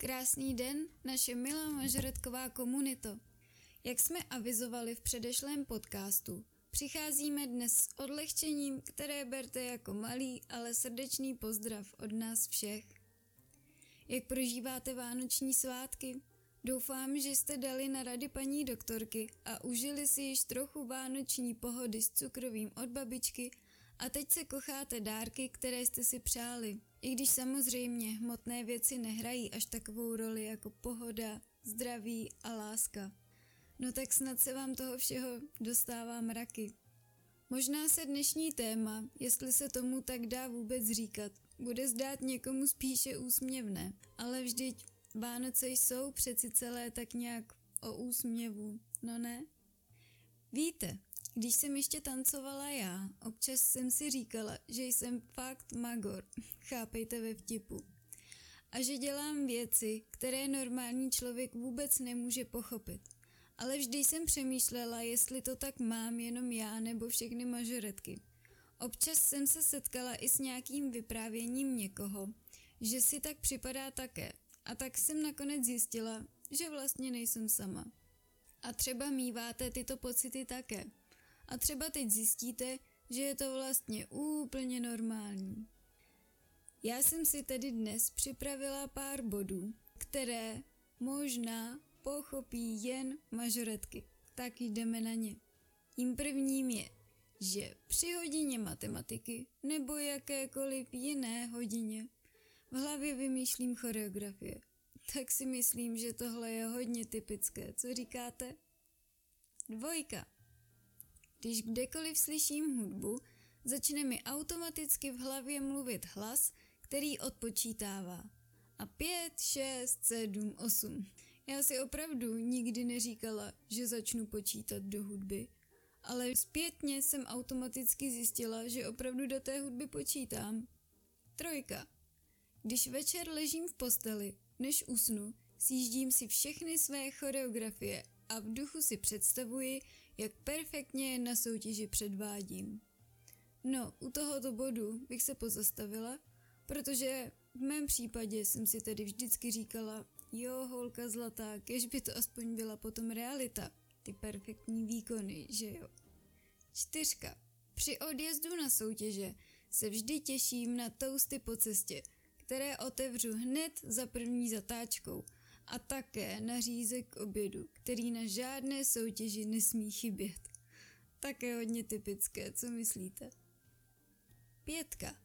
Krásný den, naše milá mažoretková komunito. Jak jsme avizovali v předešlém podcastu, přicházíme dnes s odlehčením, které berte jako malý, ale srdečný pozdrav od nás všech. Jak prožíváte vánoční svátky? Doufám, že jste dali na rady paní doktorky a užili si již trochu vánoční pohody s cukrovým od babičky a teď se kocháte dárky, které jste si přáli. I když samozřejmě hmotné věci nehrají až takovou roli jako pohoda, zdraví a láska. No tak snad se vám toho všeho dostává mraky. Možná se dnešní téma, jestli se tomu tak dá vůbec říkat, bude zdát někomu spíše úsměvné, ale vždyť Vánoce jsou přeci celé tak nějak o úsměvu, no ne? Víte, když jsem ještě tancovala já, občas jsem si říkala, že jsem fakt magor, chápejte ve vtipu. A že dělám věci, které normální člověk vůbec nemůže pochopit. Ale vždy jsem přemýšlela, jestli to tak mám jenom já nebo všechny mažoretky. Občas jsem se setkala i s nějakým vyprávěním někoho, že si tak připadá také. A tak jsem nakonec zjistila, že vlastně nejsem sama. A třeba míváte tyto pocity také. A třeba teď zjistíte, že je to vlastně úplně normální. Já jsem si tedy dnes připravila pár bodů, které možná pochopí jen mažoretky. Tak jdeme na ně. Tím prvním je, že při hodině matematiky nebo jakékoliv jiné hodině v hlavě vymýšlím choreografie. Tak si myslím, že tohle je hodně typické. Co říkáte? Dvojka. Když kdekoliv slyším hudbu, začne mi automaticky v hlavě mluvit hlas, který odpočítává. A pět, šest, sedm, osm. Já si opravdu nikdy neříkala, že začnu počítat do hudby, ale zpětně jsem automaticky zjistila, že opravdu do té hudby počítám. Trojka. Když večer ležím v posteli, než usnu, sjíždím si všechny své choreografie a v duchu si představuji, jak perfektně je na soutěži předvádím. No, u tohoto bodu bych se pozastavila, protože v mém případě jsem si tedy vždycky říkala, jo, holka zlatá, kež by to aspoň byla potom realita, ty perfektní výkony, že jo. Čtyřka. Při odjezdu na soutěže se vždy těším na tousty po cestě, které otevřu hned za první zatáčkou a také na řízek obědu, který na žádné soutěži nesmí chybět. Také hodně typické, co myslíte? Pětka.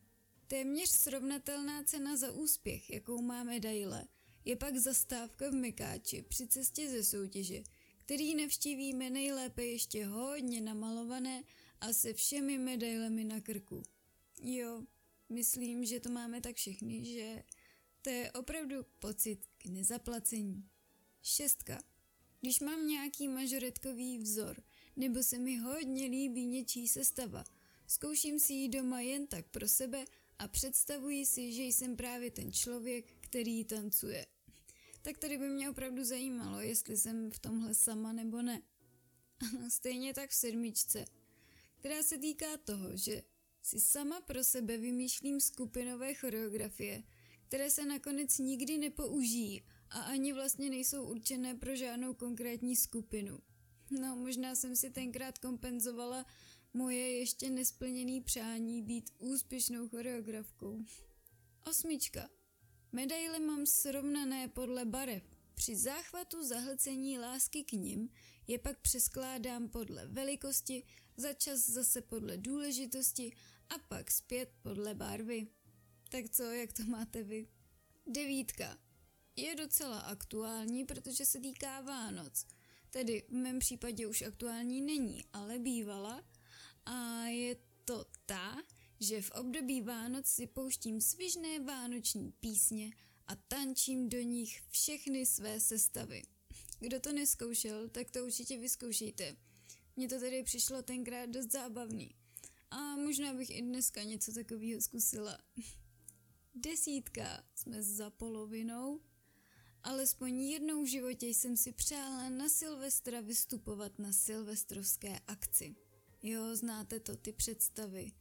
Téměř srovnatelná cena za úspěch, jakou má medaile, je pak zastávka v Mekáči při cestě ze soutěže, který navštívíme nejlépe ještě hodně namalované a se všemi medailemi na krku. Jo, myslím, že to máme tak všichni, že to je opravdu pocit k nezaplacení. Šestka. Když mám nějaký mažoretkový vzor, nebo se mi hodně líbí něčí sestava, zkouším si ji doma jen tak pro sebe a představuji si, že jsem právě ten člověk, který tancuje. Tak tady by mě opravdu zajímalo, jestli jsem v tomhle sama nebo ne. Stejně tak v sedmičce, která se týká toho, že si sama pro sebe vymýšlím skupinové choreografie, které se nakonec nikdy nepoužijí a ani vlastně nejsou určené pro žádnou konkrétní skupinu. No, možná jsem si tenkrát kompenzovala moje ještě nesplněné přání být úspěšnou choreografkou. Osmička. Medaile mám srovnané podle barev. Při záchvatu zahlcení lásky k nim je pak přeskládám podle velikosti, za čas zase podle důležitosti a pak zpět podle barvy. Tak co, jak to máte vy? Devítka. Je docela aktuální, protože se týká Vánoc. Tedy v mém případě už aktuální není, ale bývala. A je to ta, že v období Vánoc si pouštím svižné vánoční písně a tančím do nich všechny své sestavy. Kdo to neskoušel, tak to určitě vyzkoušejte. Mně to tedy přišlo tenkrát dost zábavný. A možná bych i dneska něco takového zkusila. Desítka jsme za polovinou. Alespoň jednou v životě jsem si přála na Silvestra vystupovat na silvestrovské akci. Jo, znáte to, ty představy.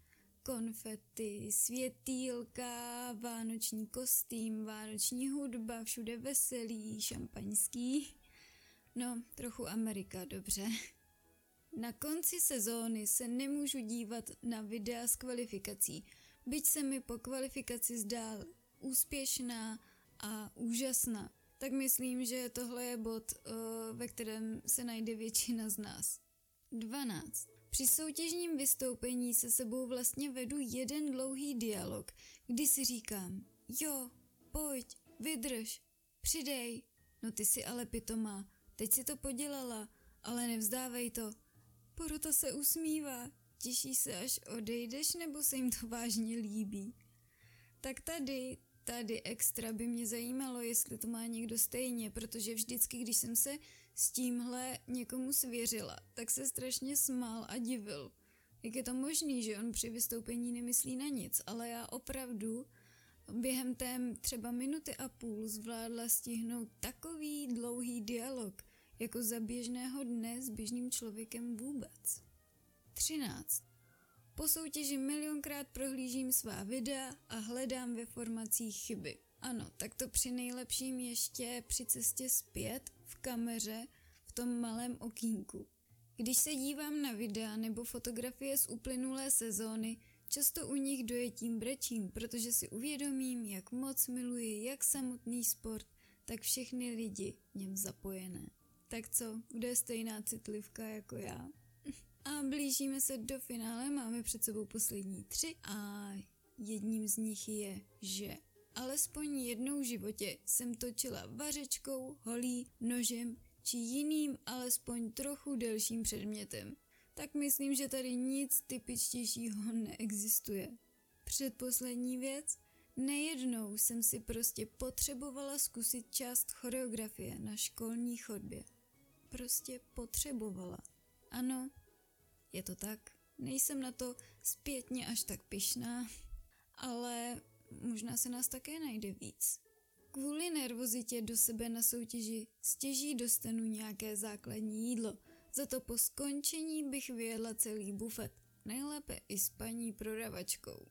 konfety, světýlka, vánoční kostým, vánoční hudba, všude veselý, šampaňský. No, trochu Amerika, dobře. Na konci sezóny se nemůžu dívat na videa z kvalifikací, byť se mi po kvalifikaci zdál úspěšná a úžasná, tak myslím, že tohle je bod, eh, ve kterém se najde většina z nás. 12. Při soutěžním vystoupení se sebou vlastně vedu jeden dlouhý dialog, kdy si říkám, jo, pojď, vydrž, přidej, no ty si ale pitomá, teď si to podělala, ale nevzdávej to. Porota se usmívá, těší se, až odejdeš, nebo se jim to vážně líbí. Tak tady, tady extra by mě zajímalo, jestli to má někdo stejně, protože vždycky, když jsem se s tímhle někomu svěřila, tak se strašně smál a divil. Jak je to možný, že on při vystoupení nemyslí na nic, ale já opravdu během té třeba minuty a půl zvládla stihnout takový dlouhý dialog, jako za běžného dne s běžným člověkem vůbec. 13. Po soutěži milionkrát prohlížím svá videa a hledám ve formacích chyby. Ano, tak to při nejlepším ještě při cestě zpět v kameře v tom malém okýnku. Když se dívám na videa nebo fotografie z uplynulé sezóny, často u nich dojetím brečím, protože si uvědomím, jak moc miluji jak samotný sport, tak všechny lidi v něm zapojené. Tak co, kdo je stejná citlivka jako já? A blížíme se do finále, máme před sebou poslední tři a jedním z nich je, že alespoň jednou v životě jsem točila vařečkou, holí, nožem či jiným alespoň trochu delším předmětem. Tak myslím, že tady nic typičtějšího neexistuje. Předposlední věc, nejednou jsem si prostě potřebovala zkusit část choreografie na školní chodbě. Prostě potřebovala. Ano, je to tak. Nejsem na to zpětně až tak pyšná, ale možná se nás také najde víc. Kvůli nervozitě do sebe na soutěži stěží dostanu nějaké základní jídlo, za to po skončení bych vyjedla celý bufet, nejlépe i s paní prodavačkou.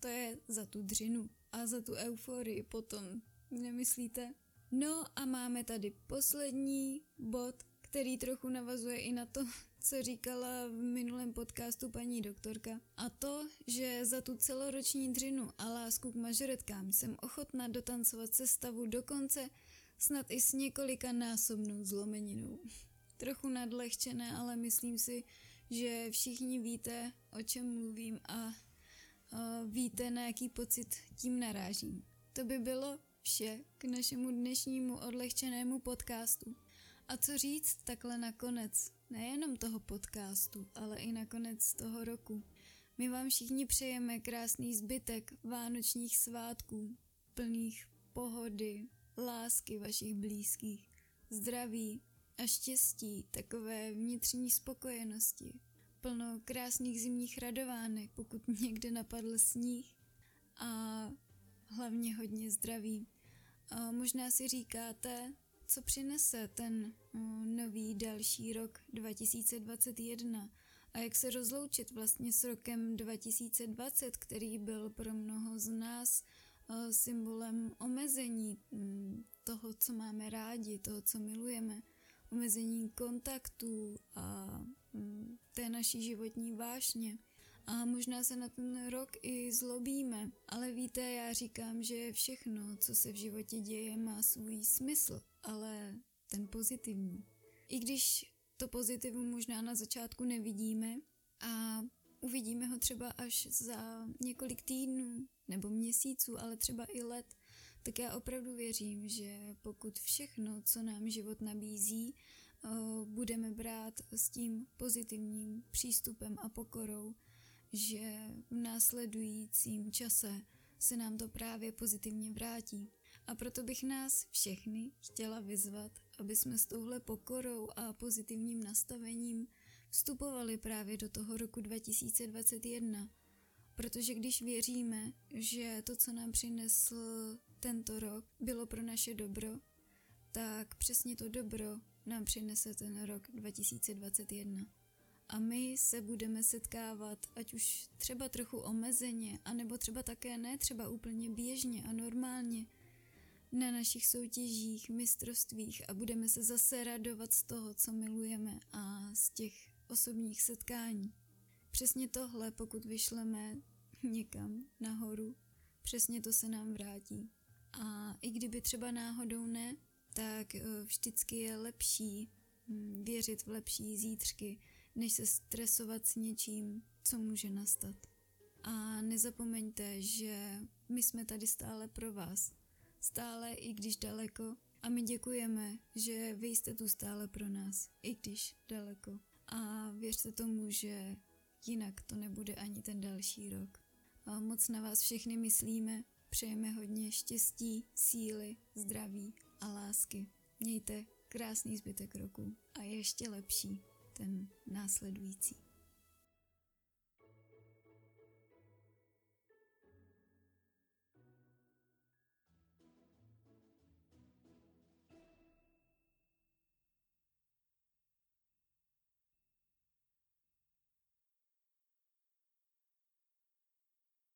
To je za tu dřinu a za tu euforii potom, nemyslíte? No a máme tady poslední bod, který trochu navazuje i na to, co říkala v minulém podcastu paní doktorka. A to, že za tu celoroční dřinu a lásku k mažoretkám jsem ochotná dotancovat sestavu do konce, snad i s několika násobnou zlomeninou. Trochu nadlehčené, ale myslím si, že všichni víte, o čem mluvím a, a víte, na jaký pocit tím narážím. To by bylo vše k našemu dnešnímu odlehčenému podcastu. A co říct takhle nakonec, nejenom toho podcastu, ale i nakonec toho roku. My vám všichni přejeme krásný zbytek vánočních svátků, plných pohody, lásky vašich blízkých, zdraví a štěstí, takové vnitřní spokojenosti, plno krásných zimních radovánek, pokud někde napadl sníh a hlavně hodně zdraví. A možná si říkáte, co přinese ten nový další rok 2021 a jak se rozloučit vlastně s rokem 2020, který byl pro mnoho z nás symbolem omezení toho, co máme rádi, toho, co milujeme, omezení kontaktů a té naší životní vášně. A možná se na ten rok i zlobíme, ale víte, já říkám, že všechno, co se v životě děje, má svůj smysl, ale ten pozitivní. I když to pozitivum možná na začátku nevidíme a uvidíme ho třeba až za několik týdnů nebo měsíců, ale třeba i let, tak já opravdu věřím, že pokud všechno, co nám život nabízí, budeme brát s tím pozitivním přístupem a pokorou, že v následujícím čase se nám to právě pozitivně vrátí. A proto bych nás všechny chtěla vyzvat, aby jsme s touhle pokorou a pozitivním nastavením vstupovali právě do toho roku 2021. Protože když věříme, že to, co nám přinesl tento rok, bylo pro naše dobro, tak přesně to dobro nám přinese ten rok 2021. A my se budeme setkávat, ať už třeba trochu omezeně, anebo třeba také ne, třeba úplně běžně a normálně, na našich soutěžích, mistrovstvích a budeme se zase radovat z toho, co milujeme a z těch osobních setkání. Přesně tohle, pokud vyšleme někam nahoru, přesně to se nám vrátí. A i kdyby třeba náhodou ne, tak eh, vždycky je lepší hm, věřit v lepší zítřky, než se stresovat s něčím, co může nastat. A nezapomeňte, že my jsme tady stále pro vás. Stále, i když daleko. A my děkujeme, že vy jste tu stále pro nás, i když daleko. A věřte tomu, že jinak to nebude ani ten další rok. A moc na vás všechny myslíme, přejeme hodně štěstí, síly, zdraví a lásky. Mějte krásný zbytek roku a ještě lepší ten následující.